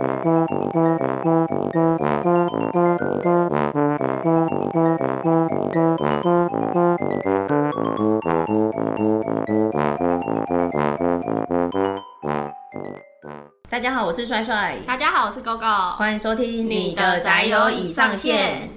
大家好，我是帅帅。大家好，我是 GoGo。欢迎收听你的宅友已上线。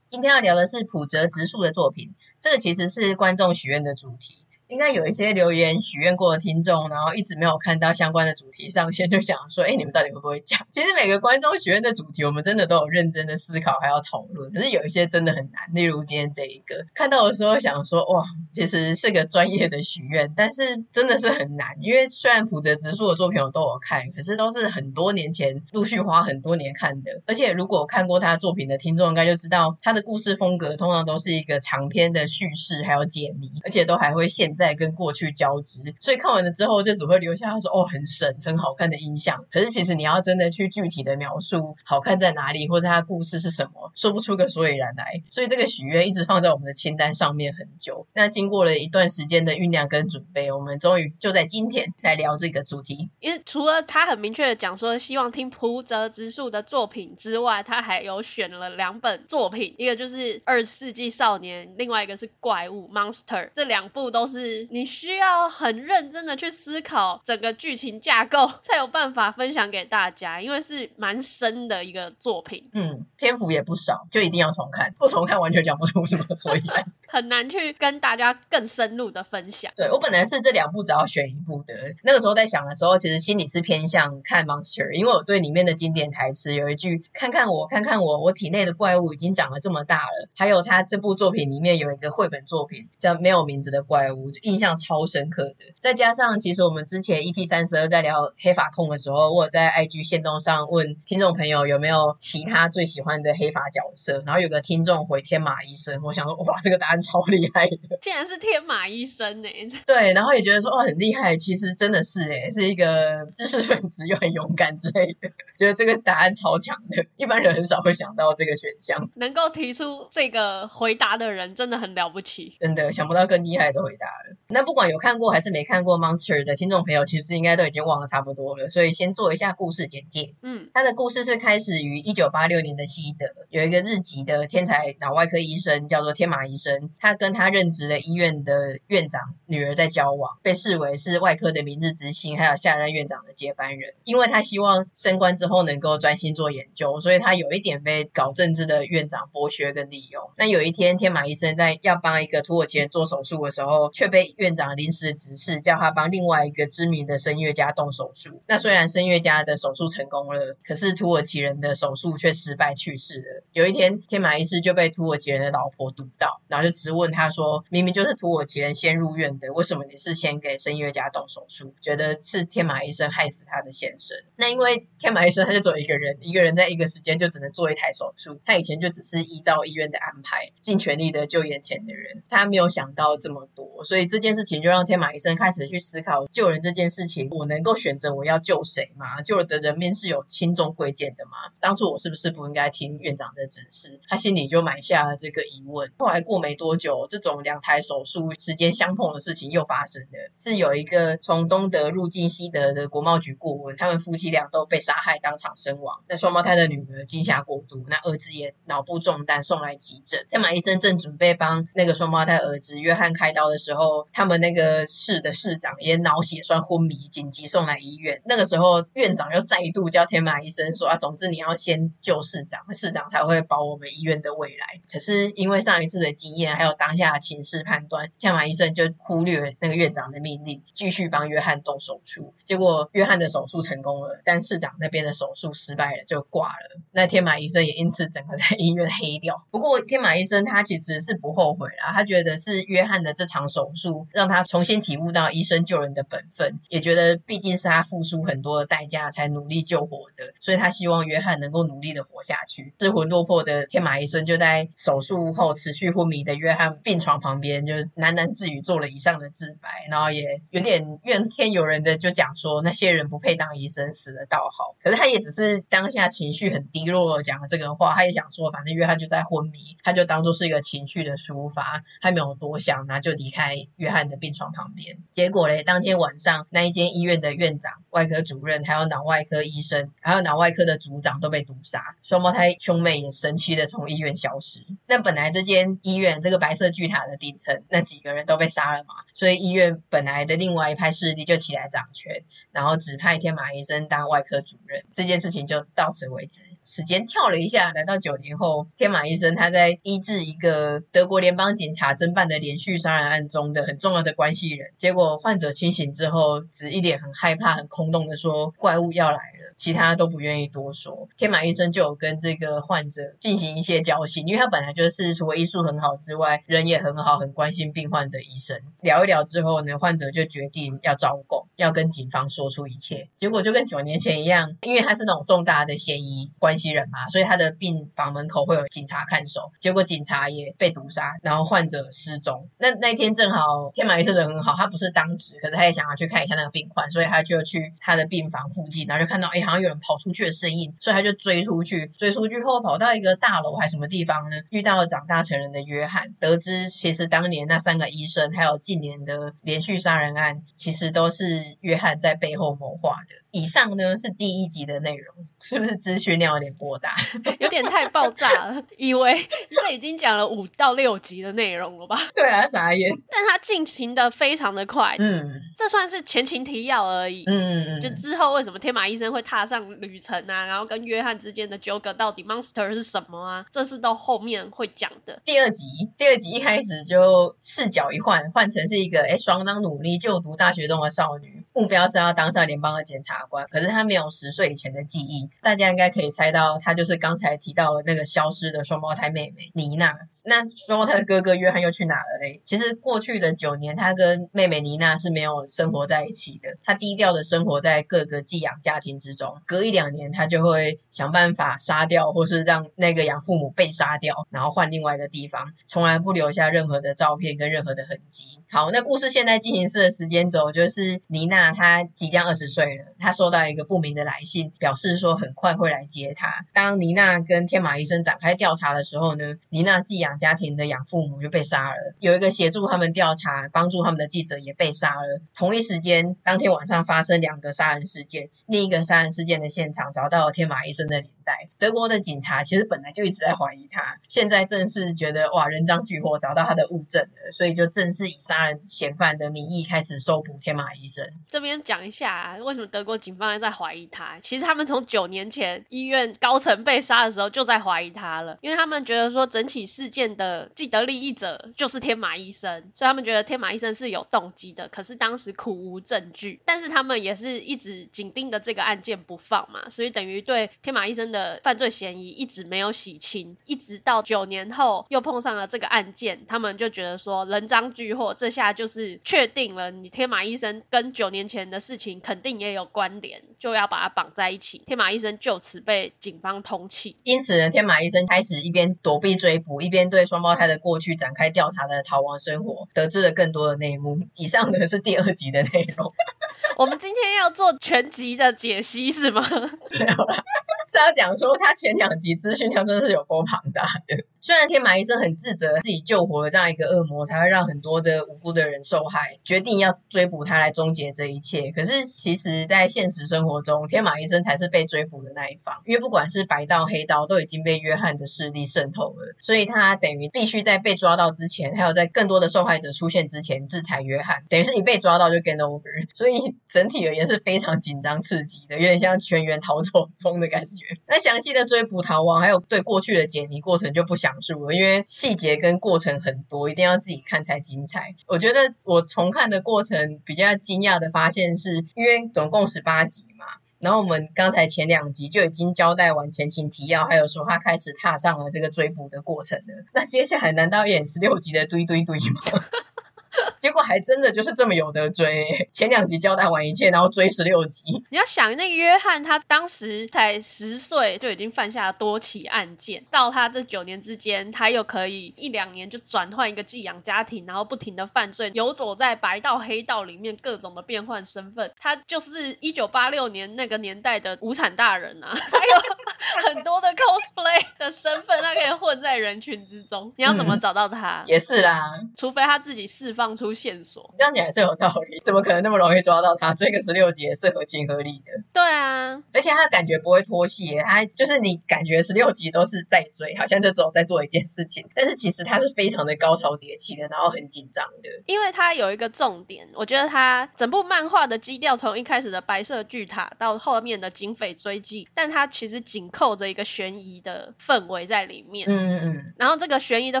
今天要聊的是普泽直树的作品，这个其实是观众许愿的主题。应该有一些留言许愿过的听众，然后一直没有看到相关的主题上线，就想说：哎，你们到底会不会讲？其实每个观众许愿的主题，我们真的都有认真的思考，还要讨论。可是有一些真的很难，例如今天这一个，看到的时候想说：哇，其实是个专业的许愿，但是真的是很难。因为虽然浦泽直树的作品我都有看，可是都是很多年前陆续花很多年看的。而且如果看过他作品的听众，应该就知道他的故事风格通常都是一个长篇的叙事，还有解谜，而且都还会现在跟过去交织，所以看完了之后就只会留下他说哦，很神很好看的印象。可是其实你要真的去具体的描述好看在哪里，或者他故事是什么，说不出个所以然来。所以这个许愿一直放在我们的清单上面很久。那经过了一段时间的酝酿跟准备，我们终于就在今天来聊这个主题。因为除了他很明确的讲说希望听浦泽直树的作品之外，他还有选了两本作品，一个就是《二十世纪少年》，另外一个是《怪物 Monster》。这两部都是你需要。很认真的去思考整个剧情架构，才有办法分享给大家，因为是蛮深的一个作品。嗯，篇幅也不少，就一定要重看，不重看完全讲不出什么所以然，很难去跟大家更深入的分享。对，我本来是这两部只要选一部的，那个时候在想的时候，其实心里是偏向看 Monster，因为我对里面的经典台词有一句“看看我，看看我，我体内的怪物已经长得这么大了”，还有他这部作品里面有一个绘本作品叫《没有名字的怪物》，印象超深。刻的，再加上其实我们之前 EP 三十二在聊黑法控的时候，我在 IG 线动上问听众朋友有没有其他最喜欢的黑法角色，然后有个听众回天马医生，我想说哇，这个答案超厉害的，竟然是天马医生呢？对，然后也觉得说哦很厉害，其实真的是哎，是一个知识分子又很勇敢之类的，觉得这个答案超强的，一般人很少会想到这个选项，能够提出这个回答的人真的很了不起，真的想不到更厉害的回答了。那不管有看。看过还是没看过《Monster》的听众朋友，其实应该都已经忘了差不多了，所以先做一下故事简介。嗯，他的故事是开始于一九八六年的西德，有一个日籍的天才脑外科医生，叫做天马医生，他跟他任职的医院的院长女儿在交往，被视为是外科的明日之星，还有下任院长的接班人。因为他希望升官之后能够专心做研究，所以他有一点被搞政治的院长剥削跟利用。那有一天，天马医生在要帮一个土耳其人做手术的时候，却被院长临时指示叫他帮另外一个知名的声乐家动手术。那虽然声乐家的手术成功了，可是土耳其人的手术却失败去世了。有一天，天马医师就被土耳其人的老婆堵到，然后就质问他说：“明明就是土耳其人先入院的，为什么你是先给声乐家动手术？”觉得是天马医生害死他的先生。那因为天马医生他就只有一个人，一个人在一个时间就只能做一台手术。他以前就只是依照医院的安排，尽全力的救眼前的人。他没有想到这么多，所以这件事情就让天马医生。开始去思考救人这件事情，我能够选择我要救谁吗？救的人命是有轻重贵贱的吗？当初我是不是不应该听院长的指示？他心里就埋下了这个疑问。后来过没多久，这种两台手术时间相碰的事情又发生了。是有一个从东德入境西德的国贸局顾问，他们夫妻俩都被杀害，当场身亡。那双胞胎的女儿惊吓过度，那儿子也脑部中弹送来急诊。天马医生正准备帮那个双胞胎儿子约翰开刀的时候，他们那个市的市长也脑血栓昏迷，紧急送来医院。那个时候，院长又再度叫天马医生说：“啊，总之你要先救市长，市长才会保我们医院的未来。”可是因为上一次的经验，还有当下的情势判断，天马医生就忽略那个院长的命令，继续帮约翰动手术。结果约翰的手术成功了，但市长那边的手术失败了，就挂了。那天马医生也因此整个在医院黑掉。不过天马医生他其实是不后悔啦，他觉得是约翰的这场手术让他重新体悟。到医生救人的本分，也觉得毕竟是他付出很多的代价才努力救活的，所以他希望约翰能够努力的活下去。失魂落魄的天马医生就在手术后持续昏迷的约约翰病床旁边，就是喃喃自语做了以上的自白，然后也有点怨天尤人的就讲说那些人不配当医生，死了倒好。可是他也只是当下情绪很低落讲了这个话，他也想说反正约翰就在昏迷，他就当做是一个情绪的抒发，他没有多想，然后就离开约翰的病床旁边。结果嘞，当天晚上那一间医院的院长、外科主任，还有脑外科医生，还有脑外科的组长都被毒杀，双胞胎兄妹也神奇的从医院消失。那本来这间医院这个白色巨塔的顶层那几个人都被杀了嘛，所以医院本来的另外一派势力就起来掌权，然后指派天马医生当外科主任。这件事情就到此为止。时间跳了一下，来到九年后，天马医生他在医治一个德国联邦警察侦办的连续杀人案中的很重要的关系人。结果患者清醒之后，只一脸很害怕、很空洞的说：“怪物要来了。”其他都不愿意多说。天马医生就有跟这个患者进行一些交心，因为他本来就是除了医术很好之外，人也很好，很关心病患的医生。聊一聊之后呢，患者就决定要招供，要跟警方说出一切。结果就跟九年前一样，因为他是那种重大的嫌疑关系人嘛，所以他的病房门口会有警察看守。结果警察也被毒杀，然后患者失踪。那那天正好天马医生人很好，他不是当值，可是他也想要去看一下那个病患，所以他就去他的病房附近，然后就看到哎，好像有人跑出去的声音，所以他就追出去。追出去后跑到一个大楼还是什么地方呢？遇到了长大成人的约翰，得知其实当年那三个医生还有近年的连续杀人案，其实都是约翰在背后谋划的。以上呢是第一集的内容，是不是资讯量有点过大？有点太爆炸了，以为 这已经讲了五到六集的内容了吧？对啊，傻眼。但他进行的非常的快，嗯，这算是前情提要而已，嗯嗯嗯，就之后为什么天马医生会踏上旅程啊，然后跟约翰之间的纠葛到底 monster 是什么啊？这是到后面会讲的。第二集，第二集一开始就视角一换，换成是一个哎，相当努力就读大学中的少女，目标是要当上联邦的检察官。可是她没有十岁以前的记忆，大家应该可以猜到，她就是刚才提到的那个消失的双胞胎妹妹妮娜。那双胞胎的哥哥约翰又去哪了嘞？其实过去的九年，他跟妹妹妮娜是没有生活在一起的，他低调的生活在各个寄养家庭之中。隔一两年，他就会想办法杀掉，或是让那个养父母被杀掉，然后换另外一个地方，从来不留下任何的照片跟任何的痕迹。好，那故事现在进行式的时间轴就是妮娜她即将二十岁了，她收到一个不明的来信，表示说很快会来接她。当妮娜跟天马医生展开调查的时候呢，妮娜寄养家庭的养父母就被杀了，有一个协助他们调查、帮助他们的记者也被杀了。同一时间，当天晚上发生两个杀人事件，另一个杀人事件的现场找到了天马医生的领带。德国的警察其实本来就一直在怀疑他，现在正是觉得哇，人赃举火，找到他的物证了，所以就正式以杀人。嫌犯的名义开始搜捕天马医生。这边讲一下啊，为什么德国警方在怀疑他？其实他们从九年前医院高层被杀的时候就在怀疑他了，因为他们觉得说整起事件的既得利益者就是天马医生，所以他们觉得天马医生是有动机的。可是当时苦无证据，但是他们也是一直紧盯着这个案件不放嘛，所以等于对天马医生的犯罪嫌疑一直没有洗清，一直到九年后又碰上了这个案件，他们就觉得说人赃俱获，这下就是确定了，你天马医生跟九年前的事情肯定也有关联，就要把它绑在一起。天马医生就此被警方通缉。因此呢，天马医生开始一边躲避追捕，一边对双胞胎的过去展开调查的逃亡生活，得知了更多的内幕。以上呢是第二集的内容。我们今天要做全集的解析是吗？没有啦，是要讲说他前两集资讯量真的是有多庞大的。虽然天马医生很自责自己救活了这样一个恶魔，才会让很多的无辜的人受害，决定要追捕他来终结这一切。可是其实，在现实生活中，天马医生才是被追捕的那一方，因为不管是白道黑道，都已经被约翰的势力渗透了，所以他等于必须在被抓到之前，还有在更多的受害者出现之前制裁约翰。等于是你被抓到就 game over，所以整体而言是非常紧张刺激的，有点像全员逃走中的感觉。那详细的追捕逃亡，还有对过去的解谜过程就不详。述了，因为细节跟过程很多，一定要自己看才精彩。我觉得我重看的过程比较惊讶的发现是，因为总共十八集嘛，然后我们刚才前两集就已经交代完前情提要，还有说他开始踏上了这个追捕的过程了。那接下来难道演十六集的堆堆堆吗？结果还真的就是这么有得追。前两集交代完一切，然后追十六集。你要想，那个约翰他当时才十岁，就已经犯下了多起案件。到他这九年之间，他又可以一两年就转换一个寄养家庭，然后不停的犯罪，游走在白道黑道里面，各种的变换身份。他就是一九八六年那个年代的无产大人啊，还有很多的 cosplay 的身份，他可以混在人群之中。你要怎么找到他？嗯、也是啦，除非他自己释放出线索。这样讲还是有道理，怎么可能那么容易抓到他？追个十六集也是合情合理的。对啊，而且他的感觉不会脱戏，他就是你感觉十六集都是在追，好像就只有在做一件事情，但是其实他是非常的高潮迭起的，然后很紧张的。因为他有一个重点，我觉得他整部漫画的基调从一开始的白色巨塔到后面的警匪追击，但他其实紧扣着一个悬疑的氛围在里面。嗯嗯嗯。然后这个悬疑的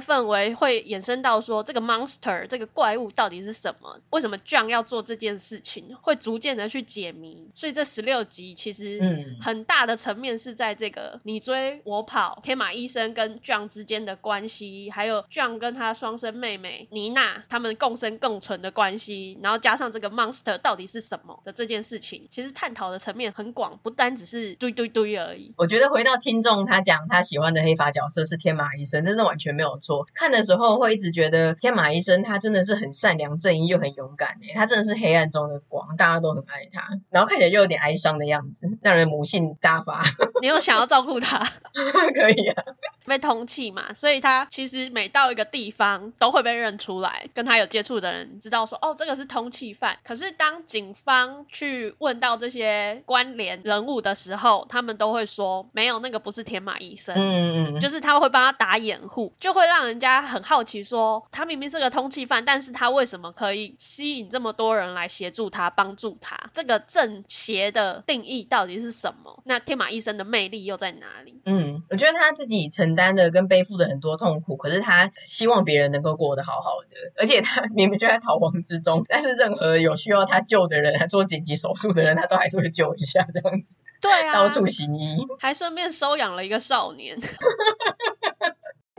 氛围会衍生到说，这个 monster 这个怪物到底是什么？为什么 John 要做这件事情？会逐渐的去解谜。所以这十六集其实很大的层面是在这个你追我跑，天马医生跟 John 之间的关系，还有 John 跟他双生妹妹妮娜他们共生共存的关系，然后加上这个 monster 到底是什么的这件事情，其实探讨的层面很广，不单只是堆堆堆而已。我觉得回到听众他讲他喜欢的黑发角色是天马医生，这是完全没有错。看的时候会一直觉得天马医生他真的是很善良正义又很勇敢诶，他真的是黑暗中的光，大家都很爱他，然后看起来又有点哀伤的样子，让人母性大发。你又想要照顾他？可以啊。被通气嘛，所以他其实每到一个地方都会被认出来，跟他有接触的人知道说，哦，这个是通气犯。可是当警方去问到这些关联人物的时候，他们都会说，没有，那个不是天马医生，嗯嗯，就是他会帮他打掩护，就会让人家很好奇说，他明明是个通气犯，但是他为什么可以吸引这么多人来协助他、帮助他？这个正邪的定义到底是什么？那天马医生的魅力又在哪里？嗯，我觉得他自己承担。的跟背负着很多痛苦，可是他希望别人能够过得好好的，而且他明明就在逃亡之中，但是任何有需要他救的人，他做紧急手术的人，他都还是会救一下这样子。对啊，到处行医，还顺便收养了一个少年。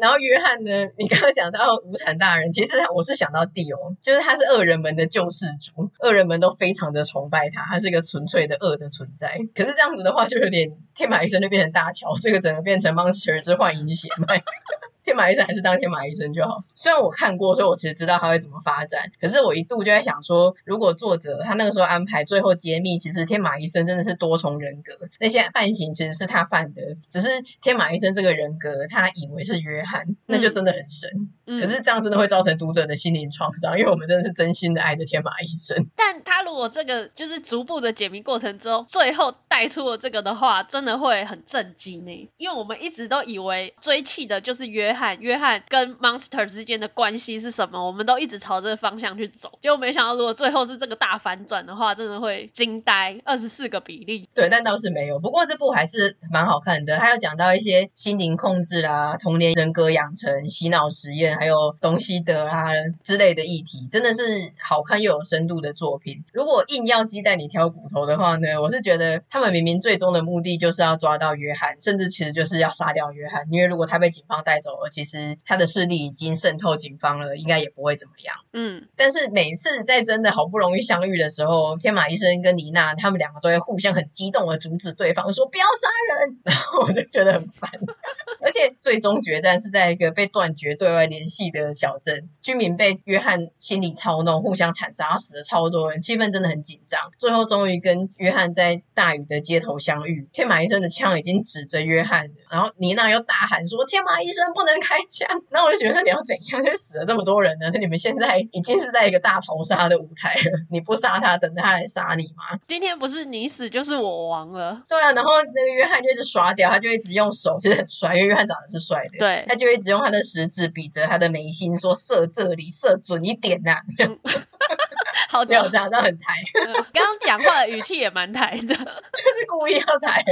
然后约翰呢，你刚刚讲到无产大人，其实我是想到帝欧，就是他是恶人们的救世主，恶人们都非常的崇拜他，他是一个纯粹的恶的存在。可是这样子的话，就有点天马一生就变成大乔，这个整个变成 Monster 之幻影血脉。天马医生还是当天马医生就好。虽然我看过，所以我其实知道他会怎么发展。可是我一度就在想说，如果作者他那个时候安排最后揭秘，其实天马医生真的是多重人格，那些犯行其实是他犯的，只是天马医生这个人格他以为是约翰，那就真的很神。嗯、可是这样真的会造成读者的心灵创伤，因为我们真的是真心的爱着天马医生。但他如果这个就是逐步的解谜过程中，最后带出了这个的话，真的会很震惊呢。因为我们一直都以为追气的就是约。约翰，约翰跟 Monster 之间的关系是什么？我们都一直朝这个方向去走，结果没想到，如果最后是这个大反转的话，真的会惊呆。二十四个比例，对，但倒是没有。不过这部还是蛮好看的，还有讲到一些心灵控制啊、童年人格养成、洗脑实验，还有东西德啊之类的议题，真的是好看又有深度的作品。如果硬要鸡蛋里挑骨头的话呢，我是觉得他们明明最终的目的就是要抓到约翰，甚至其实就是要杀掉约翰，因为如果他被警方带走。其实他的势力已经渗透警方了，应该也不会怎么样。嗯，但是每次在真的好不容易相遇的时候，天马医生跟妮娜他们两个都会互相很激动的阻止对方，说不要杀人，然后我就觉得很烦。而且最终决战是在一个被断绝对外联系的小镇，居民被约翰心理操弄，互相残杀，死了超多人，气氛真的很紧张。最后终于跟约翰在大雨的街头相遇，天马医生的枪已经指着约翰，然后妮娜又大喊说：“天马医生不能。”开枪，那我就觉得那你要怎样？就死了这么多人呢？那你们现在已经是在一个大逃杀的舞台了，你不杀他，等着他来杀你吗？今天不是你死就是我亡了。对啊，然后那个约翰就一直耍屌，他就一直用手，其实很帅，因为约翰长得是帅的。对，他就一直用他的食指比着他的眉心，说射这里，射准一点呐、啊。嗯好屌，这样这样很抬。刚刚讲话的语气也蛮抬的，就是故意要抬。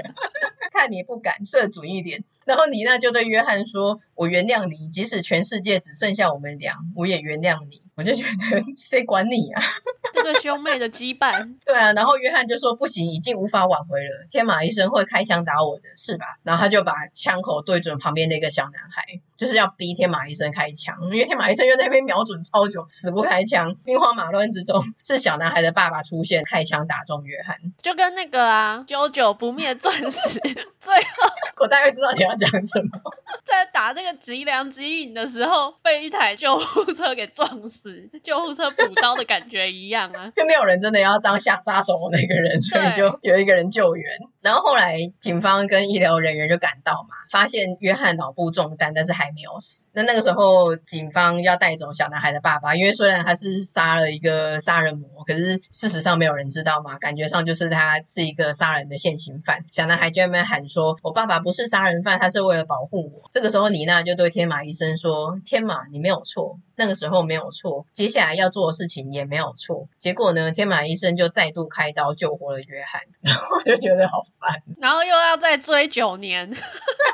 看你不敢射准一点，然后妮娜就对约翰说：“我原谅你，即使全世界只剩下我们俩，我也原谅你。”我就觉得谁管你啊？这对兄妹的羁绊。对啊，然后约翰就说不行，已经无法挽回了。天马医生会开枪打我的，是吧？然后他就把枪口对准旁边那个小男孩，就是要逼天马医生开枪，因为天马医生又在那边瞄准超久，死不开枪。兵荒马乱之中，是小男孩的爸爸出现，开枪打中约翰，就跟那个啊，久久不灭钻石，最后我大概知道你要讲什么，在打那个吉良吉影的时候，被一台救护车给撞死，救护车补刀的感觉一样啊，就没有人真的要当下杀手那个人，所以就有一个人救援。然后后来警方跟医疗人员就赶到嘛，发现约翰脑部中弹，但是还没有死。那那个时候警方要带走小男孩的爸爸，因为虽然他是杀了一个杀人魔，可是事实上没有人知道嘛，感觉上就是他是一个杀人的现行犯。小男孩就在那边喊说：“我爸爸不是杀人犯，他是为了保护我。”这个时候妮娜就对天马医生说：“天马，你没有错，那个时候没有错，接下来要做的事情也没有错。”结果呢，天马医生就再度开刀救活了约翰，然后就觉得好。然后又要再追九年，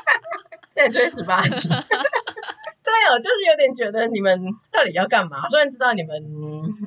再追十八集。对哦，就是有点觉得你们到底要干嘛？虽然知道你们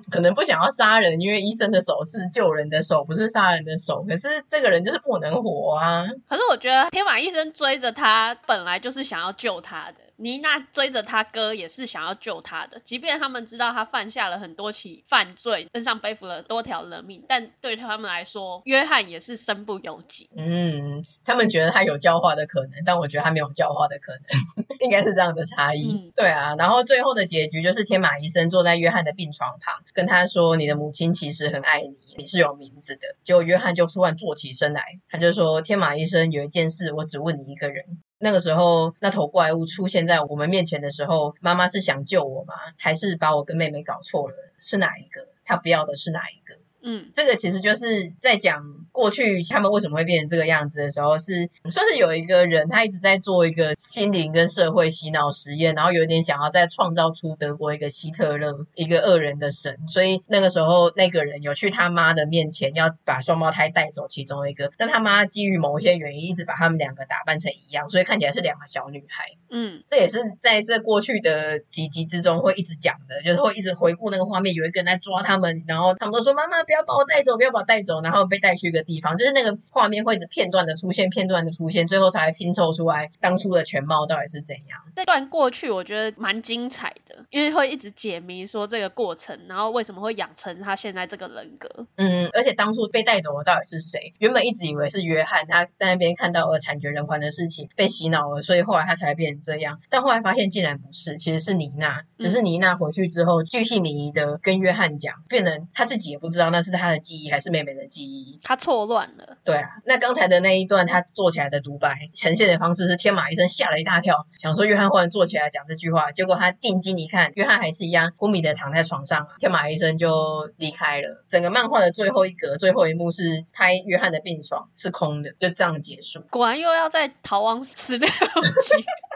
可能不想要杀人，因为医生的手是救人的手，不是杀人的手。可是这个人就是不能活啊！可是我觉得天马医生追着他，本来就是想要救他的。妮娜追着他哥也是想要救他的，即便他们知道他犯下了很多起犯罪，身上背负了多条人命，但对他们来说，约翰也是身不由己。嗯，他们觉得他有教化的可能，但我觉得他没有教化的可能，应该是这样的差异。嗯、对啊，然后最后的结局就是天马医生坐在约翰的病床旁，跟他说：“你的母亲其实很爱你，你是有名字的。”结果约翰就突然坐起身来，他就说：“天马医生，有一件事，我只问你一个人。”那个时候，那头怪物出现在我们面前的时候，妈妈是想救我吗？还是把我跟妹妹搞错了？是哪一个？她不要的是哪一个？嗯，这个其实就是在讲过去他们为什么会变成这个样子的时候，是算是有一个人他一直在做一个心灵跟社会洗脑实验，然后有点想要再创造出德国一个希特勒，一个恶人的神，所以那个时候那个人有去他妈的面前要把双胞胎带走其中一个，但他妈基于某一些原因一直把他们两个打扮成一样，所以看起来是两个小女孩。嗯，这也是在这过去的几集之中会一直讲的，就是会一直回顾那个画面，有一个人在抓他们，然后他们都说妈妈。不要把我带走！不要把我带走！然后被带去一个地方，就是那个画面会一直片段的出现，片段的出现，最后才拼凑出来当初的全貌到底是怎样。这段过去我觉得蛮精彩的，因为会一直解谜说这个过程，然后为什么会养成他现在这个人格。嗯，而且当初被带走的到底是谁？原本一直以为是约翰，他在那边看到了惨绝人寰的事情，被洗脑了，所以后来他才会变成这样。但后来发现竟然不是，其实是妮娜，只是妮娜回去之后巨细靡遗的跟约翰讲，变成他自己也不知道那。是他的记忆还是妹妹的记忆？他错乱了。对啊，那刚才的那一段他做起来的独白呈现的方式是天马医生吓了一大跳，想说约翰忽然坐起来讲这句话，结果他定睛一看，约翰还是一样昏迷的躺在床上，天马医生就离开了。整个漫画的最后一格最后一幕是拍约翰的病床是空的，就这样结束。果然又要再逃亡十六集。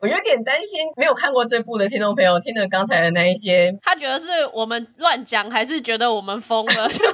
我有点担心没有看过这部的听众朋友听了刚才的那一些，他觉得是我们乱讲，还是觉得我们疯了？就是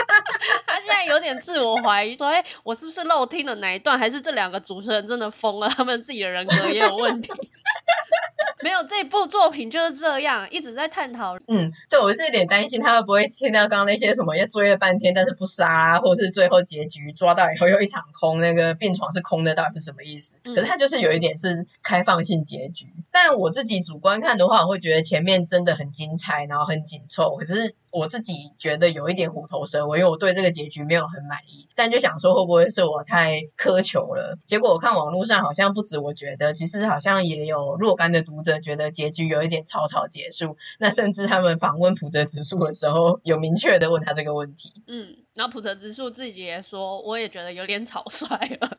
他现在有点自我怀疑，说：“哎，我是不是漏听了哪一段？还是这两个主持人真的疯了？他们自己的人格也有问题？” 没有，这部作品就是这样，一直在探讨。嗯，对，我是有点担心他会不会听到刚刚那些什么要追了半天，但是不杀啊，或者是最后结局抓到以后又一场空，那个病床是空的，到底是什么意思？可是他就是有一点是开放性结局。嗯、但我自己主观看的话，我会觉得前面真的很精彩，然后很紧凑，可是。我自己觉得有一点虎头蛇尾，因为我对这个结局没有很满意，但就想说会不会是我太苛求了？结果我看网络上好像不止我觉得，其实好像也有若干的读者觉得结局有一点草草结束。那甚至他们访问普泽直树的时候，有明确的问他这个问题。嗯，然后普泽直树自己也说，我也觉得有点草率了。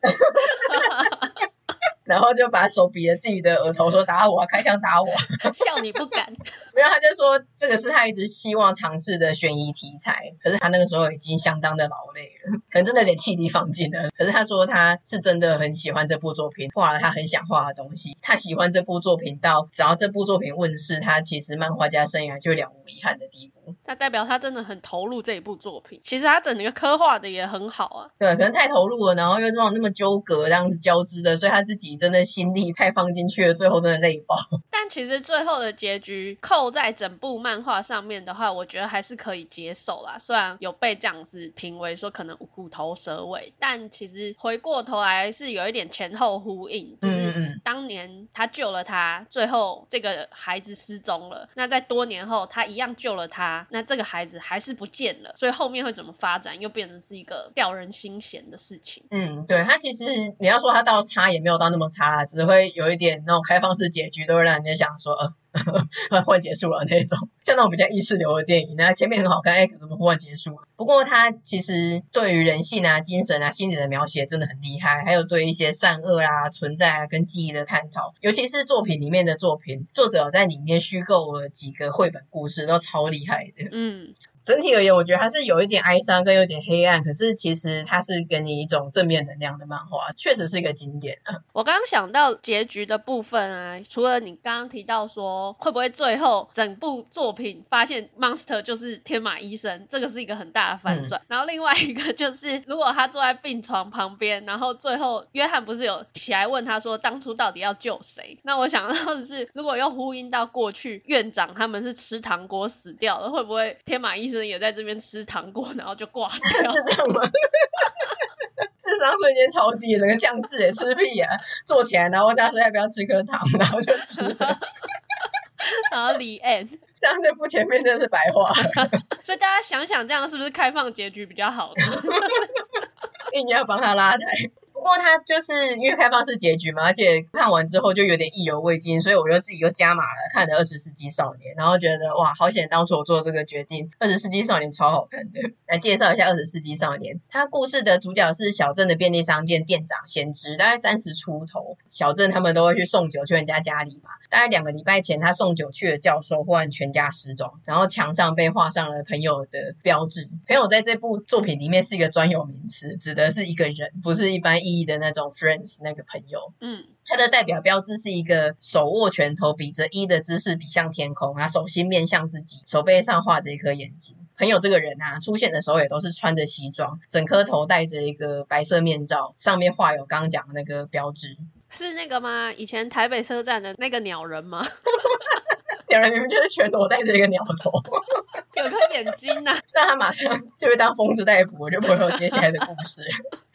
然后就把手比着自己的额头说：“打我，啊开枪打我！”笑你不敢。没有，他就说这个是他一直希望尝试的悬疑题材，可是他那个时候已经相当的劳累。了，可能真的有点气力放尽了。可是他说他是真的很喜欢这部作品，画了他很想画的东西。他喜欢这部作品到只要这部作品问世，他其实漫画家生涯就了无遗憾的地步。那代表他真的很投入这一部作品。其实他整个刻画的也很好啊。对，可能太投入了，然后又这种那么纠葛这样子交织的，所以他自己真的心力太放进去了，最后真的累爆。但其实最后的结局扣在整部漫画上面的话，我觉得还是可以接受啦。虽然有被这样子评为说可能虎头蛇尾，但其实回过头来是有一点前后呼应，就是当年他救了他，最后这个孩子失踪了。那在多年后，他一样救了他，那这个孩子还是不见了。所以后面会怎么发展，又变成是一个吊人心弦的事情。嗯，对，他其实你要说他到差也没有到那么差啦，只会有一点那种开放式结局，都会让人家想说，呃。忽然结束了那种，像那种比较意识流的电影，那前面很好看，哎，怎么忽然结束？不过他其实对于人性啊、精神啊、心理的描写真的很厉害，还有对一些善恶啊、存在啊跟记忆的探讨，尤其是作品里面的作品，作者在里面虚构了几个绘本故事，都超厉害的。嗯。整体而言，我觉得还是有一点哀伤跟有点黑暗，可是其实它是给你一种正面能量的漫画，确实是一个经典啊。我刚刚想到结局的部分啊，除了你刚刚提到说会不会最后整部作品发现 Monster 就是天马医生，这个是一个很大的反转。嗯、然后另外一个就是，如果他坐在病床旁边，然后最后约翰不是有起来问他说当初到底要救谁？那我想到的是，如果又呼应到过去院长他们是吃糖果死掉了，会不会天马医生？也在这边吃糖果，然后就挂掉，是这样吗？智商瞬间超低，整个降智也吃屁啊！坐起来，然后问他说要不要吃颗糖，然后就吃了。然后李 end，这样这部前面真的是白话。所以大家想想，这样是不是开放结局比较好呢？硬要帮他拉抬。不过他就是因为开放式结局嘛，而且看完之后就有点意犹未尽，所以我就自己又加码了，看了《二十世纪少年》，然后觉得哇，好险当初我做这个决定，《二十世纪少年》超好看的。来介绍一下《二十世纪少年》，他故事的主角是小镇的便利商店店长贤之，大概三十出头。小镇他们都会去送酒去人家家里嘛。大概两个礼拜前，他送酒去的教授忽然全家失踪，然后墙上被画上了朋友的标志。朋友在这部作品里面是一个专有名词，指的是一个人，不是一般意义的那种 friends 那个朋友，嗯，他的代表标志是一个手握拳头，比着一的姿势，比向天空，啊，手心面向自己，手背上画着一颗眼睛。朋友这个人啊，出现的时候也都是穿着西装，整颗头戴着一个白色面罩，上面画有刚刚讲的那个标志，是那个吗？以前台北车站的那个鸟人吗？鸟人明明就是拳头戴着一个鸟头，有颗眼睛呐、啊，但他马上就会当疯子逮捕，我就不会有接下来的故事。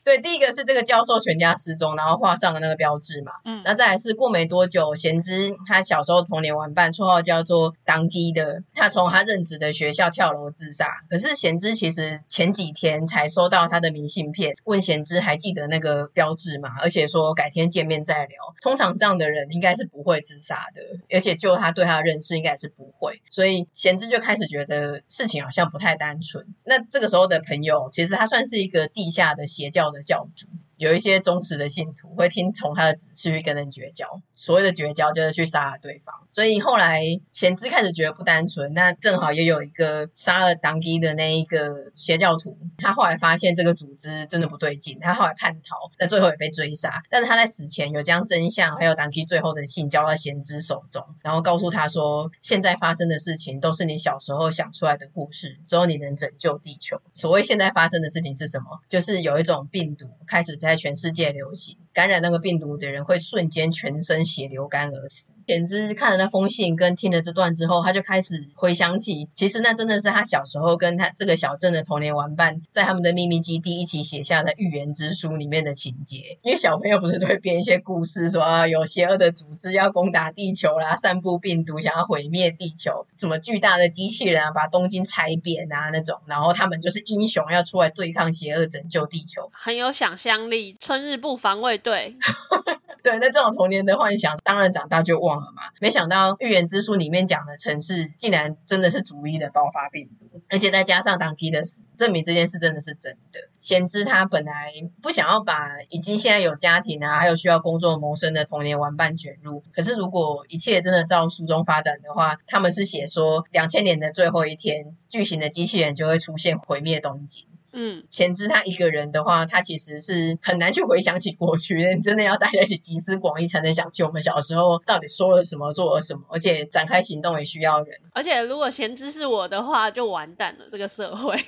对，第一个是这个教授全家失踪，然后画上了那个标志嘛。嗯，那再来是过没多久，贤之他小时候童年玩伴，绰号叫做当机的，他从他任职的学校跳楼自杀。可是贤之其实前几天才收到他的明信片，问贤之还记得那个标志吗？而且说改天见面再聊。通常这样的人应该是不会自杀的，而且就他对他的认识，应该是不会。所以贤之就开始觉得事情好像不太单纯。那这个时候的朋友，其实他算是一个地下的邪教的教主。有一些忠实的信徒会听从他的指示去跟人绝交，所谓的绝交就是去杀了对方。所以后来贤之开始觉得不单纯，那正好也有一个杀了当机的那一个邪教徒，他后来发现这个组织真的不对劲，他后来叛逃，但最后也被追杀。但是他在死前有将真相还有当机最后的信交到贤之手中，然后告诉他说，现在发生的事情都是你小时候想出来的故事，只有你能拯救地球。所谓现在发生的事情是什么？就是有一种病毒开始在。在全世界流行，感染那个病毒的人会瞬间全身血流干而死。简直看了那封信跟听了这段之后，他就开始回想起，其实那真的是他小时候跟他这个小镇的童年玩伴，在他们的秘密基地一起写下的预言之书里面的情节。因为小朋友不是都会编一些故事说，说啊有邪恶的组织要攻打地球啦，散布病毒想要毁灭地球，什么巨大的机器人啊把东京踩扁啊那种，然后他们就是英雄要出来对抗邪恶，拯救地球，很有想象力。春日部防卫队，对，那这种童年的幻想，当然长大就忘了嘛。没想到预言之书里面讲的城市，竟然真的是逐一的爆发病毒，而且再加上当机的死，证明这件事真的是真的。贤之他本来不想要把已经现在有家庭啊，还有需要工作谋生的童年玩伴卷入，可是如果一切真的照书中发展的话，他们是写说两千年的最后一天，巨型的机器人就会出现毁灭东京。嗯，贤之他一个人的话，他其实是很难去回想起过去，你真的要大家一起集思广益，才能想起我们小时候到底说了什么，做了什么，而且展开行动也需要人。而且如果贤之是我的话，就完蛋了，这个社会。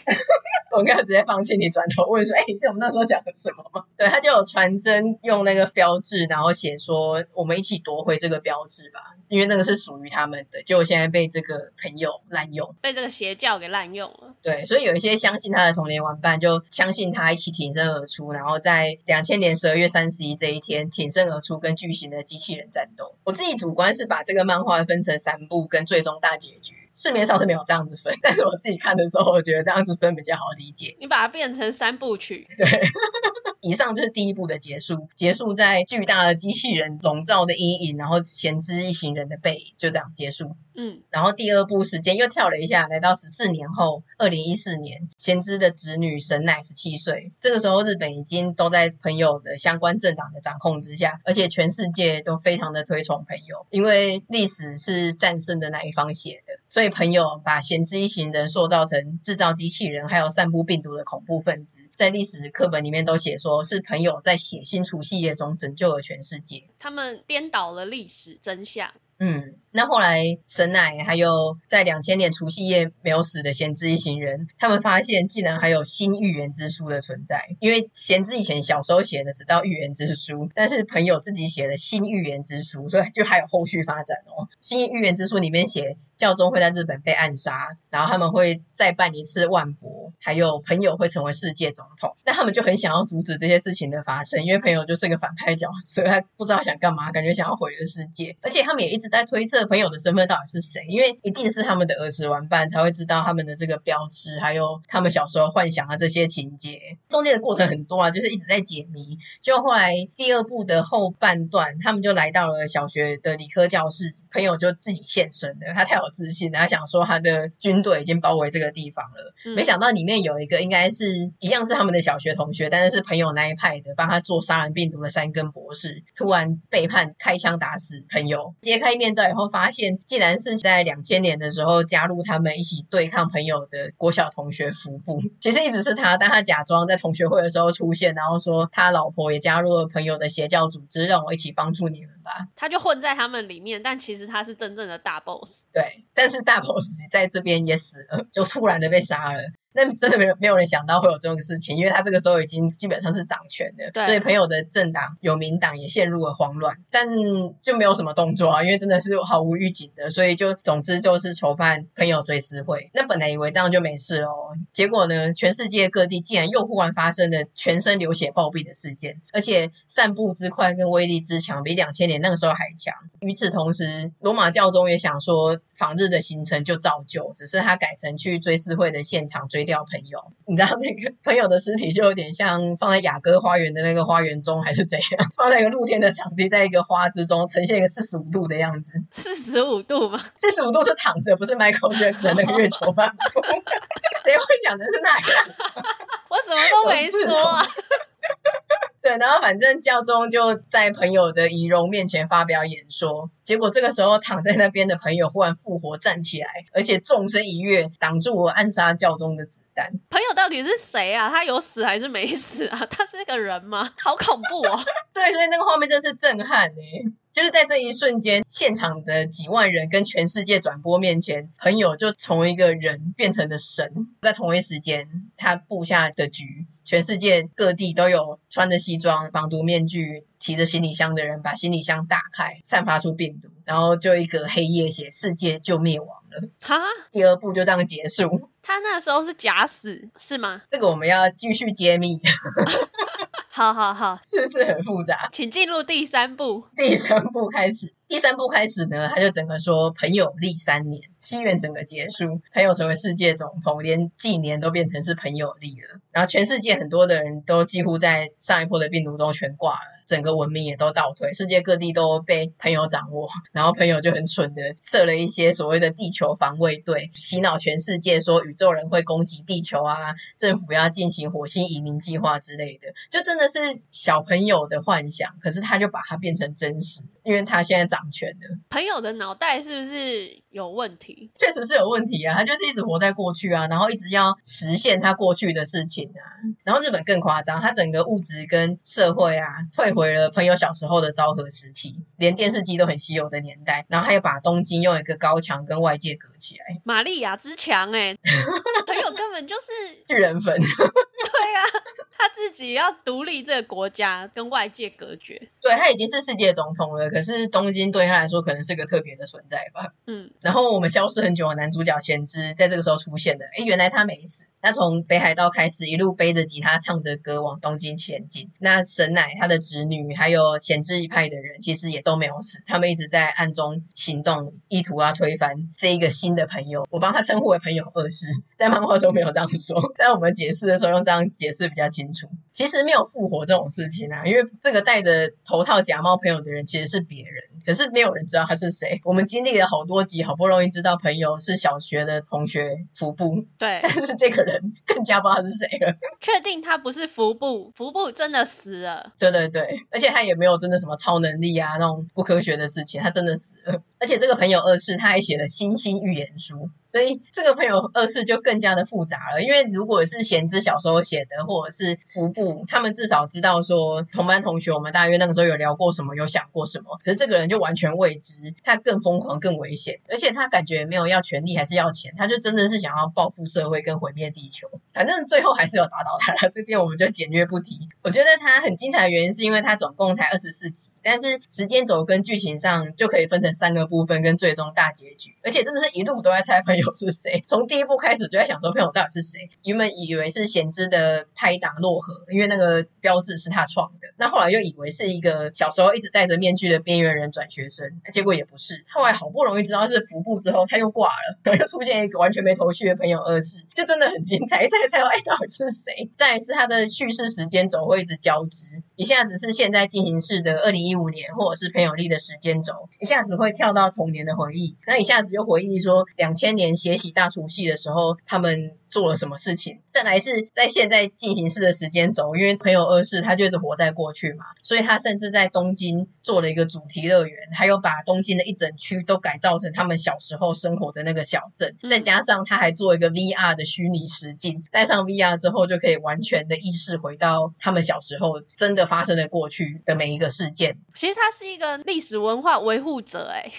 我刚才直接放弃你，转头问说：“哎、欸，是我们那时候讲的什么吗？”对，他就有传真用那个标志，然后写说：“我们一起夺回这个标志吧，因为那个是属于他们的。”结果现在被这个朋友滥用，被这个邪教给滥用了。对，所以有一些相信他的童年玩伴，就相信他一起挺身而出，然后在两千年十二月三十一这一天挺身而出，跟巨型的机器人战斗。我自己主观是把这个漫画分成三部跟最终大结局。市面上是没有这样子分，但是我自己看的时候，我觉得这样子分比较好理解。你把它变成三部曲，对。以上就是第一部的结束，结束在巨大的机器人笼罩的阴影，然后前之一行人的背影，就这样结束。嗯，然后第二部时间又跳了一下，来到十四年后，二零一四年，贤之的侄女神乃十七岁，这个时候日本已经都在朋友的相关政党的掌控之下，而且全世界都非常的推崇朋友，因为历史是战胜的那一方写的，所以朋友把闲置一行人塑造成制造机器人还有散布病毒的恐怖分子，在历史课本里面都写说。是朋友在写新除夕夜中拯救了全世界，他们颠倒了历史真相。嗯，那后来神乃还有在两千年除夕夜没有死的贤之一行人，他们发现竟然还有新预言之书的存在。因为贤之以前小时候写的只到预言之书，但是朋友自己写的新预言之书，所以就还有后续发展哦。新预言之书里面写。教宗会在日本被暗杀，然后他们会再办一次万博，还有朋友会成为世界总统。那他们就很想要阻止这些事情的发生，因为朋友就是个反派角色，他不知道想干嘛，感觉想要毁了世界。而且他们也一直在推测朋友的身份到底是谁，因为一定是他们的儿时玩伴才会知道他们的这个标志，还有他们小时候幻想的这些情节。中间的过程很多啊，就是一直在解谜。就后来第二部的后半段，他们就来到了小学的理科教室，朋友就自己现身了，他太有自信了，他想说他的军队已经包围这个地方了，嗯、没想到里面有一个应该是一样是他们的小学同学，但是是朋友那一派的，帮他做杀人病毒的三根博士，突然背叛，开枪打死朋友。揭开面罩以后，发现既然是在两千年的时候加入他们一起对抗朋友的国小同学服部。其实一直是他，但他假装在同学会的时候出现，然后说他老婆也加入了朋友的邪教组织，让我一起帮助你们吧。他就混在他们里面，但其实他是真正的大 boss。对，但是大 boss 在这边也死了，就突然的被杀了。那真的没有没有人想到会有这种事情，因为他这个时候已经基本上是掌权的，对所以朋友的政党有民党也陷入了慌乱，但就没有什么动作啊，因为真的是毫无预警的，所以就总之就是筹办朋友追思会。那本来以为这样就没事哦，结果呢，全世界各地竟然又忽然发生了全身流血暴毙的事件，而且散布之快跟威力之强，比两千年那个时候还强。与此同时，罗马教宗也想说访日的行程就照旧，只是他改成去追思会的现场追。掉朋友，你知道那个朋友的尸体就有点像放在雅阁花园的那个花园中，还是怎样？放在一个露天的场地，在一个花之中，呈现一个四十五度的样子。四十五度吗？四十五度是躺着，不是 Michael Jackson 那个月球漫步。谁会想的是那个？我什么都没说啊。对，然后反正教宗就在朋友的遗容面前发表演说，结果这个时候躺在那边的朋友忽然复活站起来，而且纵身一跃，挡住我暗杀教宗的子弹。朋友到底是谁啊？他有死还是没死啊？他是个人吗？好恐怖哦！对，所以那个画面真是震撼诶。就是在这一瞬间，现场的几万人跟全世界转播面前，朋友就从一个人变成了神。在同一时间，他布下的局，全世界各地都有穿着西装、防毒面具、提着行李箱的人把行李箱打开，散发出病毒，然后就一个黑夜写世界就灭亡了。哈，第二部就这样结束。他那时候是假死是吗？这个我们要继续揭秘。好好好，是不是很复杂？请进入第三部。第三部开始，第三部开始呢，他就整个说朋友历三年，西元整个结束，朋友成为世界总统，连纪年都变成是朋友历了。然后全世界很多的人都几乎在上一波的病毒中全挂了。整个文明也都倒退，世界各地都被朋友掌握，然后朋友就很蠢的设了一些所谓的地球防卫队，洗脑全世界说宇宙人会攻击地球啊，政府要进行火星移民计划之类的，就真的是小朋友的幻想，可是他就把它变成真实，因为他现在掌权了。朋友的脑袋是不是有问题。确实是有问题啊，他就是一直活在过去啊，然后一直要实现他过去的事情啊。然后日本更夸张，他整个物质跟社会啊，退回了朋友小时候的昭和时期，连电视机都很稀有的年代。然后他又把东京用一个高墙跟外界隔起来，玛利亚之墙哎，朋友根本就是巨人粉。对啊，他自己要独立这个国家，跟外界隔绝。对，他已经是世界总统了，可是东京对他来说可能是个特别的存在吧。嗯，然后我们消失很久的男主角贤之，在这个时候出现的，哎，原来他没死。他从北海道开始，一路背着吉他，唱着歌往东京前进。那神乃他的侄女，还有贤之一派的人，其实也都没有死，他们一直在暗中行动，意图要推翻这一个新的朋友。我帮他称呼为朋友二世，在漫画中没有这样说，但我们解释的时候用这样解释比较清楚。其实没有复活这种事情啊，因为这个戴着头套假冒朋友的人其实是别人，可是没有人知道他是谁。我们经历了好多集，好不容易知道朋友是小学的同学服部，对，但是这个人。更加不知道他是谁了。确定他不是服部，服部真的死了。对对对，而且他也没有真的什么超能力啊，那种不科学的事情，他真的死了。而且这个朋友二世他还写了星星预言书。所以这个朋友二世就更加的复杂了，因为如果是贤之小时候写的，或者是服部，他们至少知道说同班同学，我们大约那个时候有聊过什么，有想过什么。可是这个人就完全未知，他更疯狂、更危险，而且他感觉没有要权力，还是要钱，他就真的是想要报复社会跟毁灭地地球。反正最后还是有打倒他了，这边我们就简略不提。我觉得他很精彩的原因是因为他总共才二十四集，但是时间轴跟剧情上就可以分成三个部分跟最终大结局，而且真的是一路都在猜朋友。是谁？从第一部开始就在想说，朋友到底是谁？原本以为是贤之的拍档洛河，因为那个标志是他创的。那后来又以为是一个小时候一直戴着面具的边缘人转学生，结果也不是。后来好不容易知道是服部之后，他又挂了，然后又出现一个完全没头绪的朋友二世，就真的很精彩。一猜猜到，哎，到底是谁？再来是他的叙事时间轴会一直交织，一下子是现在进行式的二零一五年，或者是朋友力的时间轴，一下子会跳到童年的回忆，那一下子就回忆说两千年。学习大除夕的时候，他们做了什么事情？再来是在现在进行式的时间轴，因为朋友二世他就是活在过去嘛，所以他甚至在东京做了一个主题乐园，还有把东京的一整区都改造成他们小时候生活的那个小镇。再加上他还做一个 VR 的虚拟实境，戴上 VR 之后就可以完全的意识回到他们小时候真的发生的过去的每一个事件。其实他是一个历史文化维护者，哎，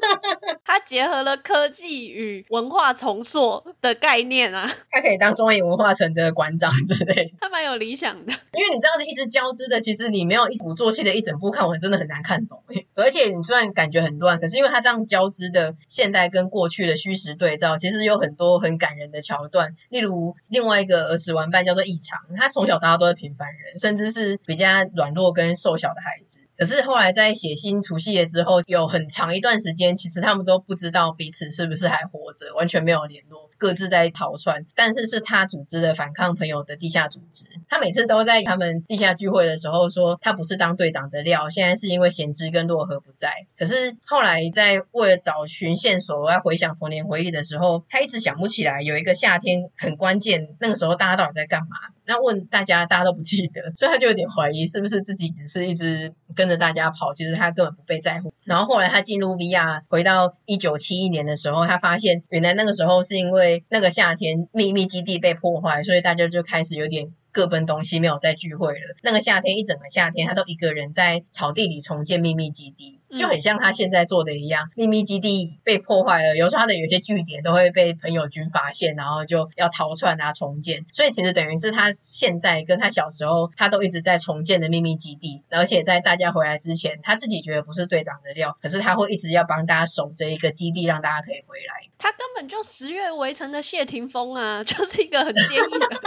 他结合了科技与文化重塑的概念啊，他可以当中野文化城的馆长之类，他蛮有理想的。因为你这样子一直交织的，其实你没有一鼓作气的一整部看完，真的很难看懂。而且你虽然感觉很乱，可是因为他这样交织的现代跟过去的虚实对照，其实有很多很感人的桥段。例如另外一个儿时玩伴叫做异常，他从小到大都是平凡人，甚至是比较软弱跟瘦小的孩子。可是后来在写新除夕夜之后，有很长一段时间，其实他们都不知道彼此是不是还活着，完全没有联络，各自在逃窜。但是是他组织的反抗朋友的地下组织，他每次都在他们地下聚会的时候说，他不是当队长的料，现在是因为贤之跟洛河不在。可是后来在为了找寻线索，我要回想童年回忆的时候，他一直想不起来有一个夏天很关键，那个时候大家到底在干嘛？那问大家，大家都不记得，所以他就有点怀疑是不是自己只是一直跟着大家跑，其实他根本不被在乎。然后后来他进入 VR，回到一九七一年的时候，他发现原来那个时候是因为那个夏天秘密基地被破坏，所以大家就开始有点。各奔东西，没有再聚会了。那个夏天，一整个夏天，他都一个人在草地里重建秘密基地，就很像他现在做的一样。秘密基地被破坏了，有时候他的有些据点都会被朋友军发现，然后就要逃窜啊，重建。所以其实等于是他现在跟他小时候，他都一直在重建的秘密基地。而且在大家回来之前，他自己觉得不是队长的料，可是他会一直要帮大家守着一个基地，让大家可以回来。他根本就十月围城的谢霆锋啊，就是一个很坚毅的。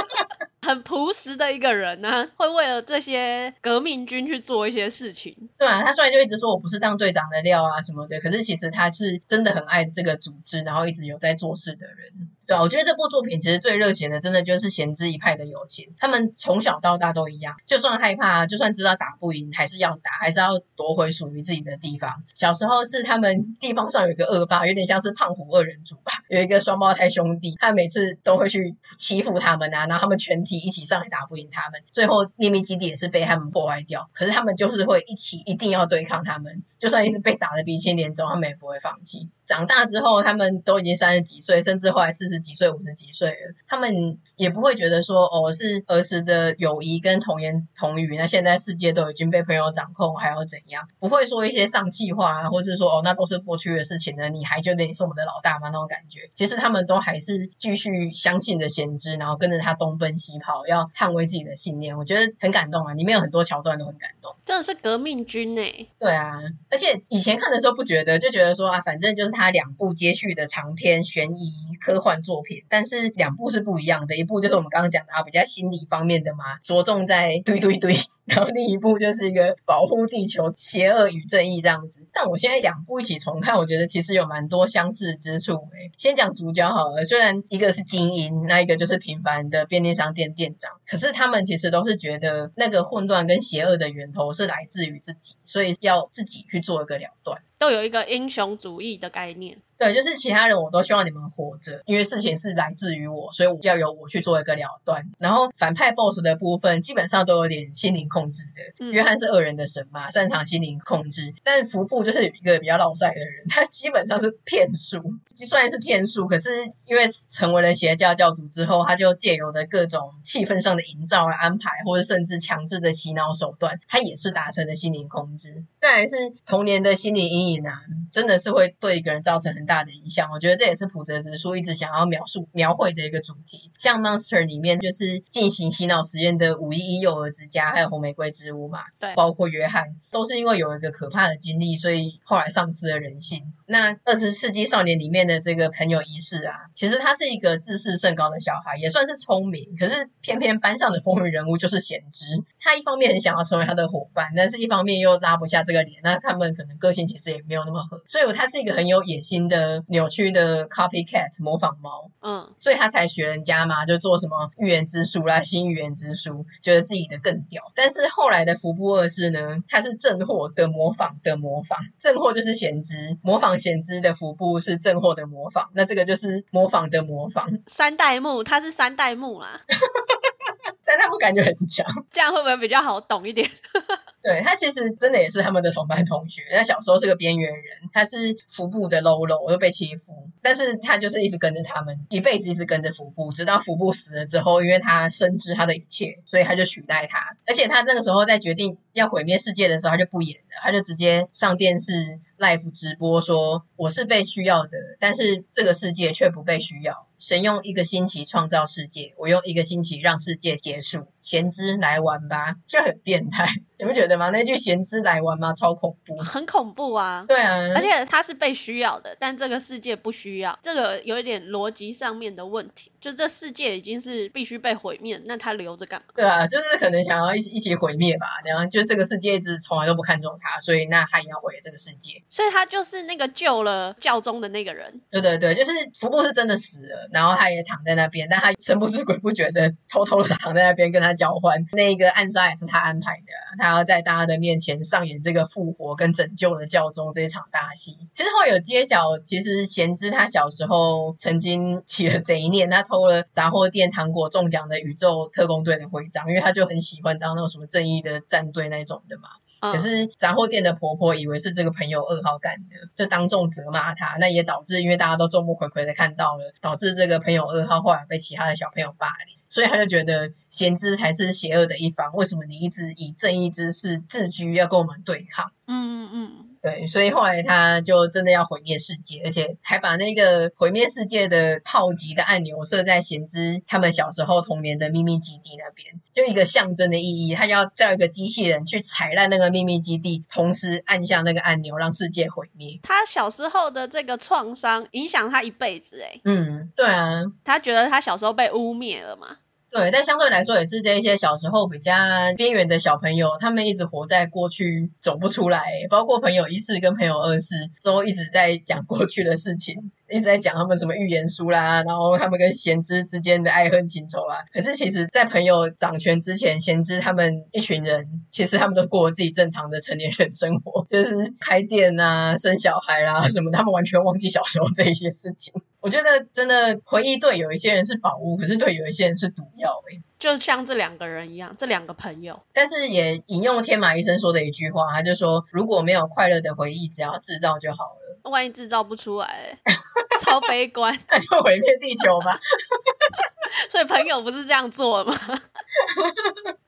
很朴实的一个人呢、啊，会为了这些革命军去做一些事情。对啊，他虽然就一直说我不是当队长的料啊什么的，可是其实他是真的很爱这个组织，然后一直有在做事的人。对啊，我觉得这部作品其实最热血的，真的就是贤之一派的友情。他们从小到大都一样，就算害怕，就算知道打不赢，还是要打，还是要夺回属于自己的地方。小时候是他们地方上有一个恶霸，有点像是胖虎二人组吧，有一个双胞胎兄弟，他每次都会去欺负他们啊，然后他们全体一起上来打不赢他们，最后秘密基地也是被他们破坏掉。可是他们就是会一起，一定要对抗他们，就算一直被打得鼻青脸肿，他们也不会放弃。长大之后，他们都已经三十几岁，甚至后来四十几岁、五十几岁了，他们也不会觉得说，哦，是儿时的友谊跟童言童语，那现在世界都已经被朋友掌控，还要怎样？不会说一些丧气话，或是说，哦，那都是过去的事情了，你还觉得你是我们的老大吗？那种感觉，其实他们都还是继续相信着先知，然后跟着他东奔西跑，要捍卫自己的信念。我觉得很感动啊，里面有很多桥段都很感动，真的是革命军哎。对啊，而且以前看的时候不觉得，就觉得说啊，反正就是他他两部接续的长篇悬疑科幻作品，但是两部是不一样的，一部就是我们刚刚讲的啊，比较心理方面的嘛，着重在对对对，然后另一部就是一个保护地球、邪恶与正义这样子。但我现在两部一起重看，我觉得其实有蛮多相似之处诶。先讲主角好了，虽然一个是精英，那一个就是平凡的便利商店店长，可是他们其实都是觉得那个混乱跟邪恶的源头是来自于自己，所以要自己去做一个了断。都有一个英雄主义的概念。对，就是其他人我都希望你们活着，因为事情是来自于我，所以要由我去做一个了断。然后反派 BOSS 的部分基本上都有点心灵控制的。约翰是恶人的神嘛，擅长心灵控制。但服部就是一个比较老赛的人，他基本上是骗术，虽然是骗术，可是因为成为了邪教教主之后，他就借由的各种气氛上的营造啊安排，或者甚至强制的洗脑手段，他也是达成了心灵控制。再来是童年的心理阴影啊，真的是会对一个人造成很大。的影响，我觉得这也是普泽直树一直想要描述描绘的一个主题。像《Monster》里面就是进行洗脑实验的五一一幼儿之家，还有红玫瑰之屋嘛，对，包括约翰，都是因为有一个可怕的经历，所以后来丧失了人性。那《二十世纪少年》里面的这个朋友一世啊，其实他是一个自视甚高的小孩，也算是聪明，可是偏偏班上的风云人物就是贤之。他一方面很想要成为他的伙伴，但是一方面又拉不下这个脸。那他们可能个性其实也没有那么合，所以他是一个很有野心的。扭曲的 copycat 模仿猫，嗯，所以他才学人家嘛，就做什么预言之书啦，新预言之书，觉得自己的更屌。但是后来的服部二世呢，他是正货的模仿的模仿，正货就是贤之，模仿贤之的服部是正货的模仿，那这个就是模仿的模仿。三代目，他是三代目啦，三代目感觉很强，这样会不会比较好懂一点？对，他其实真的也是他们的同班同学，他小时候是个边缘人，他是服部的喽啰，又被欺负，但是他就是一直跟着他们，一辈子一直跟着服部，直到服部死了之后，因为他深知他的一切，所以他就取代他，而且他那个时候在决定要毁灭世界的时候，他就不演了，他就直接上电视。live 直播说，我是被需要的，但是这个世界却不被需要。神用一个星期创造世界，我用一个星期让世界结束。贤之来玩吧，就很变态，你不觉得吗？那句贤之来玩吗？超恐怖，很恐怖啊！对啊，而且他是被需要的，但这个世界不需要，这个有一点逻辑上面的问题。就这世界已经是必须被毁灭，那他留着干嘛？对啊，就是可能想要一起一起毁灭吧。然后就这个世界一直从来都不看重他，所以那他也要毁了这个世界。所以他就是那个救了教宗的那个人。对对对，就是福布是真的死了，然后他也躺在那边，但他神不知鬼不觉的偷偷的躺在那边跟他交换。那个暗杀也是他安排的，他要在大家的面前上演这个复活跟拯救了教宗这一场大戏。之后有揭晓，其实贤之他小时候曾经起了贼念，他偷了杂货店糖果中奖的宇宙特工队的徽章，因为他就很喜欢当那种什么正义的战队那种的嘛。可是杂货店的婆婆以为是这个朋友二号干的，就当众责骂他，那也导致因为大家都众目睽睽的看到了，导致这个朋友二号后来被其他的小朋友霸凌，所以他就觉得贤之才是邪恶的一方，为什么你一直以正义之士自居，要跟我们对抗？嗯嗯嗯。对，所以后来他就真的要毁灭世界，而且还把那个毁灭世界的炮击的按钮设在贤之他们小时候童年的秘密基地那边，就一个象征的意义。他要叫一个机器人去踩烂那个秘密基地，同时按下那个按钮，让世界毁灭。他小时候的这个创伤影响他一辈子，哎，嗯，对啊，他觉得他小时候被污蔑了嘛。对，但相对来说也是这一些小时候比较边缘的小朋友，他们一直活在过去，走不出来。包括朋友一世跟朋友二世都一直在讲过去的事情。一直在讲他们什么预言书啦，然后他们跟贤之之间的爱恨情仇啊。可是其实，在朋友掌权之前，贤之他们一群人，其实他们都过了自己正常的成年人生活，就是开店啊、生小孩啦什么，他们完全忘记小时候这一些事情。我觉得真的回忆对有一些人是宝物，可是对有一些人是毒药诶、就像这两个人一样，这两个朋友。但是也引用天马医生说的一句话，他就说：如果没有快乐的回忆，只要制造就好了。万一制造不出来，超悲观，那就毁灭地球吧。所以朋友不是这样做吗？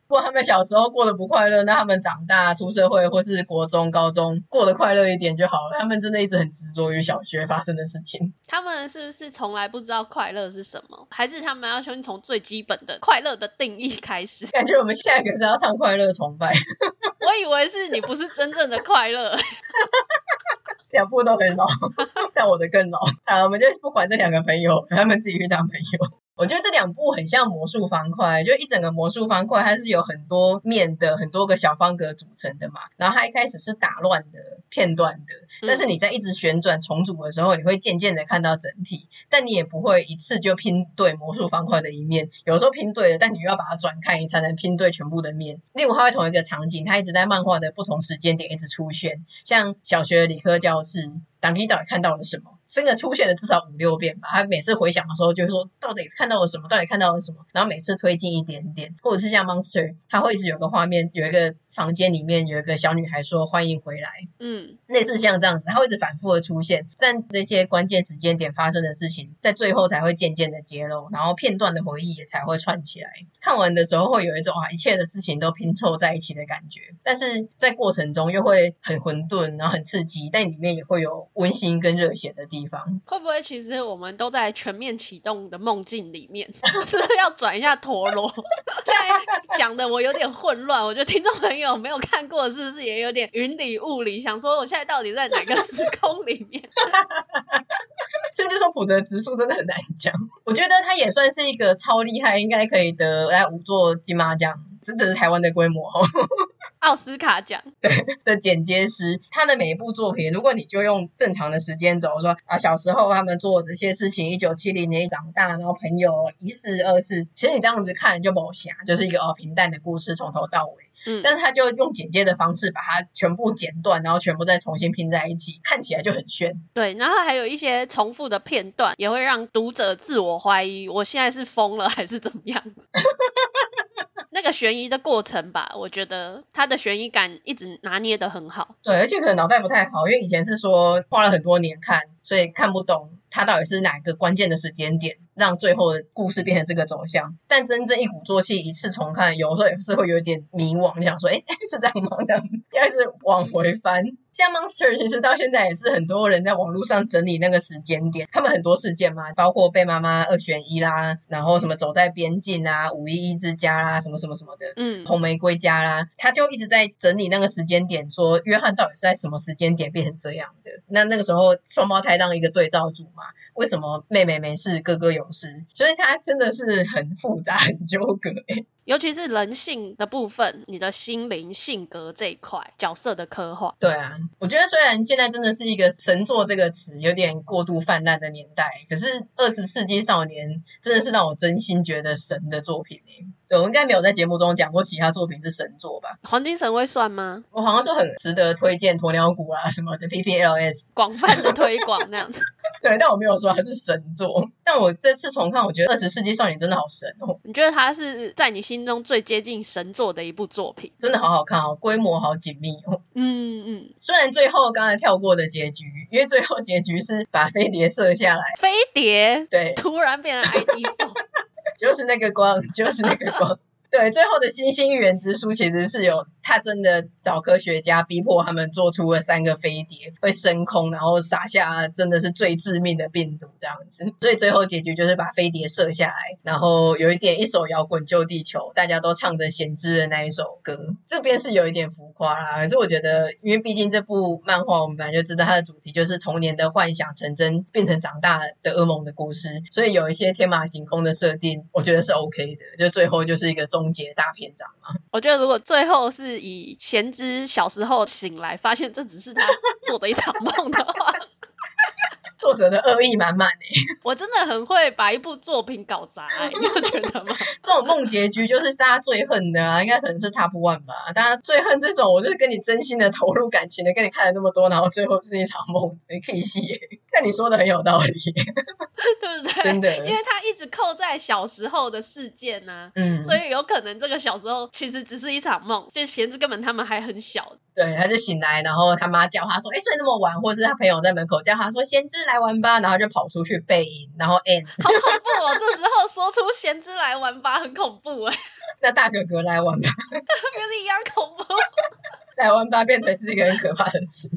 如果他们小时候过得不快乐，那他们长大出社会或是国中、高中过得快乐一点就好了。他们真的一直很执着于小学发生的事情。他们是不是从来不知道快乐是什么？还是他们要先从最基本的快乐的定义开始？感觉我们下一个是要唱《快乐崇拜》。我以为是你不是真正的快乐。两部都很老，但我的更老。好，我们就不管这两个朋友，他们自己去当朋友。我觉得这两部很像魔术方块，就一整个魔术方块，它是有很多面的，很多个小方格组成的嘛。然后它一开始是打乱的片段的，但是你在一直旋转重组的时候，你会渐渐的看到整体，但你也不会一次就拼对魔术方块的一面。有时候拼对了，但你又要把它转开，你才能拼对全部的面。例如，它会同一个场景，它一直在漫画的不同时间点一直出现，像小学理科教室。当你到底看到了什么？真的出现了至少五六遍吧。他每次回想的时候，就会说到底看到了什么？到底看到了什么？然后每次推进一点点，或者是像 Monster，他会一直有个画面，有一个房间里面有一个小女孩说欢迎回来，嗯，类似像这样子，她会一直反复的出现，但这些关键时间点发生的事情，在最后才会渐渐的揭露，然后片段的回忆也才会串起来。看完的时候会有一种啊，一切的事情都拼凑在一起的感觉，但是在过程中又会很混沌，然后很刺激，但里面也会有。温馨跟热血的地方，会不会其实我们都在全面启动的梦境里面？是不是要转一下陀螺？对，讲的我有点混乱。我觉得听众朋友有没有看过，是不是也有点云里雾里？想说我现在到底在哪个时空里面？所以就说普泽直树真的很难讲。我觉得他也算是一个超厉害，应该可以得来五座金马奖，这只是台湾的规模。奥斯卡奖 对的剪接师，他的每一部作品，如果你就用正常的时间轴说啊，小时候他们做这些事情，一九七零年长大，然后朋友一四二四，其实你这样子看就某瑕，就是一个哦平淡的故事，从头到尾。嗯，但是他就用剪接的方式把它全部剪断，然后全部再重新拼在一起，看起来就很炫。对，然后还有一些重复的片段，也会让读者自我怀疑，我现在是疯了还是怎么样？那个悬疑的过程吧，我觉得他的悬疑感一直拿捏的很好。对，而且可能脑袋不太好，因为以前是说花了很多年看，所以看不懂他到底是哪个关键的时间点让最后的故事变成这个走向。但真正一鼓作气一次重看，有时候也是会有点迷惘，想说，哎，是这样吗？这样应该是往回翻。像 Monster 其实到现在也是很多人在网络上整理那个时间点，他们很多事件嘛，包括被妈妈二选一啦，然后什么走在边境啊，五一一之家啦，什么什么什么的，嗯，红玫瑰家啦，他就一直在整理那个时间点，说约翰到底是在什么时间点变成这样的？那那个时候双胞胎当一个对照组嘛，为什么妹妹没事，哥哥有事？所以他真的是很复杂，很纠葛欸。尤其是人性的部分，你的心灵性格这一块角色的刻画。对啊，我觉得虽然现在真的是一个神作这个词有点过度泛滥的年代，可是二十世纪少年真的是让我真心觉得神的作品欸。对，我应该没有在节目中讲过其他作品是神作吧？黄金神会算吗？我好像说很值得推荐鸵鸟谷啊什么的 PPLS 广泛的推广那样子。对，但我没有说它是神作。但我这次重看，我觉得《二十世纪少年》真的好神哦。你觉得它是在你心中最接近神作的一部作品？真的好好看哦，规模好紧密哦。嗯嗯。虽然最后刚才跳过的结局，因为最后结局是把飞碟射下来。飞碟？对。突然变成 ID4。就是那个光，就是那个光。对，最后的星星预言之书其实是有他真的找科学家逼迫他们做出了三个飞碟会升空，然后撒下真的是最致命的病毒这样子。所以最后结局就是把飞碟射下来，然后有一点一首摇滚救地球，大家都唱着弦之的那一首歌。这边是有一点浮夸啦，可是我觉得，因为毕竟这部漫画我们本来就知道它的主题就是童年的幻想成真变成长大的噩梦的故事，所以有一些天马行空的设定，我觉得是 OK 的。就最后就是一个终结大篇章吗。我觉得如果最后是以贤之小时候醒来，发现这只是他做的一场梦的话。作者的恶意满满哎，我真的很会把一部作品搞砸，你有觉得吗？这种梦结局就是大家最恨的啊，应该可能是 Top One 吧。大家最恨这种，我就是跟你真心的投入感情的，跟你看了那么多，然后最后是一场梦，你可以写。但你说的很有道理，对不对？真的，因为他一直扣在小时候的事件呢、啊，嗯，所以有可能这个小时候其实只是一场梦，就贤之根本他们还很小。对，他就醒来，然后他妈叫他说：“哎，睡那么晚。”或者是他朋友在门口叫他说：“贤之来玩吧。”然后就跑出去背影，然后 end。好恐怖哦！这时候说出“贤之来玩吧”很恐怖哎。那大哥哥来玩吧，跟是一样恐怖。来玩吧变成是一个很可怕的词。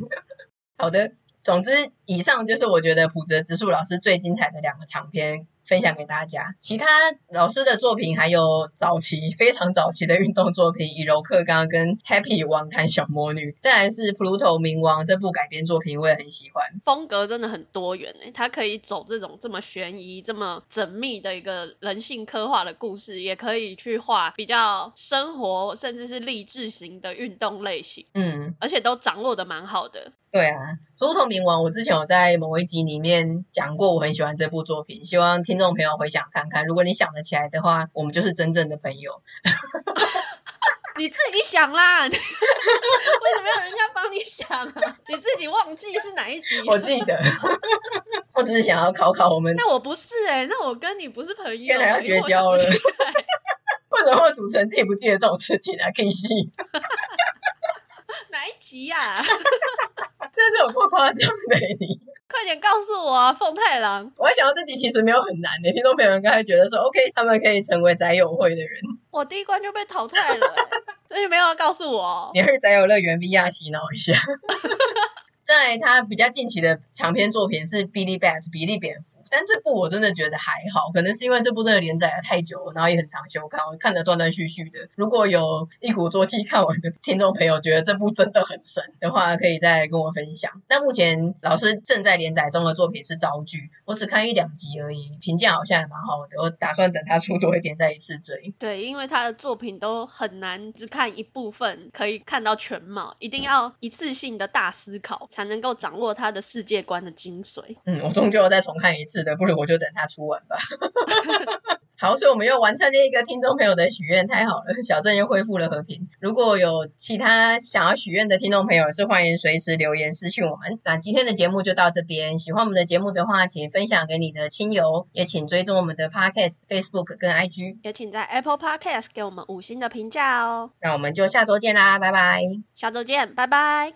好的，总之以上就是我觉得普泽直树老师最精彩的两个长篇。分享给大家，其他老师的作品还有早期非常早期的运动作品《以柔克刚》跟《Happy 网坛小魔女》，再来是《普鲁托冥王》这部改编作品，我也很喜欢。风格真的很多元诶，他可以走这种这么悬疑、这么缜密的一个人性刻画的故事，也可以去画比较生活甚至是励志型的运动类型。嗯，而且都掌握的蛮好的。对啊，《普鲁托冥王》我之前有在某一集里面讲过，我很喜欢这部作品，希望听众朋友回想看看。如果你想得起来的话，我们就是真正的朋友。你自己想啦，为什么要人家帮你想啊？你自己忘记是哪一集？我记得，我只是想要考考我们。那我不是哎、欸，那我跟你不是朋友，现在要绝交了。为什么会主持人自己不记得这种事情啊？可以信。哪一集呀、啊？真是有够夸张的你！快点告诉我啊，凤太郎！我还想到这集其实没有很难的，听众朋友们刚才觉得说，OK，他们可以成为宅友会的人。我第一关就被淘汰了，所以没有要告诉我。你去宅友乐园 VR 洗脑一下。在他比较近期的长篇作品是《Billy Bat》比利蝙蝠。但这部我真的觉得还好，可能是因为这部真的连载了太久了，然后也很长休刊，我看得断断续续的。如果有一鼓作气 看完的听众朋友觉得这部真的很神的话，可以再跟我分享。那目前老师正在连载中的作品是《招剧》，我只看一两集而已，评价好像还蛮好的。我打算等他出多一点再一次追。对，因为他的作品都很难只看一部分可以看到全貌，一定要一次性的大思考才能够掌握他的世界观的精髓。嗯，我终究要再重看一次。不如我就等他出完吧。好，所以我们又完成了一个听众朋友的许愿，太好了，小镇又恢复了和平。如果有其他想要许愿的听众朋友，是欢迎随时留言私讯我们。那今天的节目就到这边，喜欢我们的节目的话，请分享给你的亲友，也请追踪我们的 Podcast、Facebook 跟 IG，也请在 Apple Podcast 给我们五星的评价哦。那我们就下周见啦，拜拜。下周见，拜拜。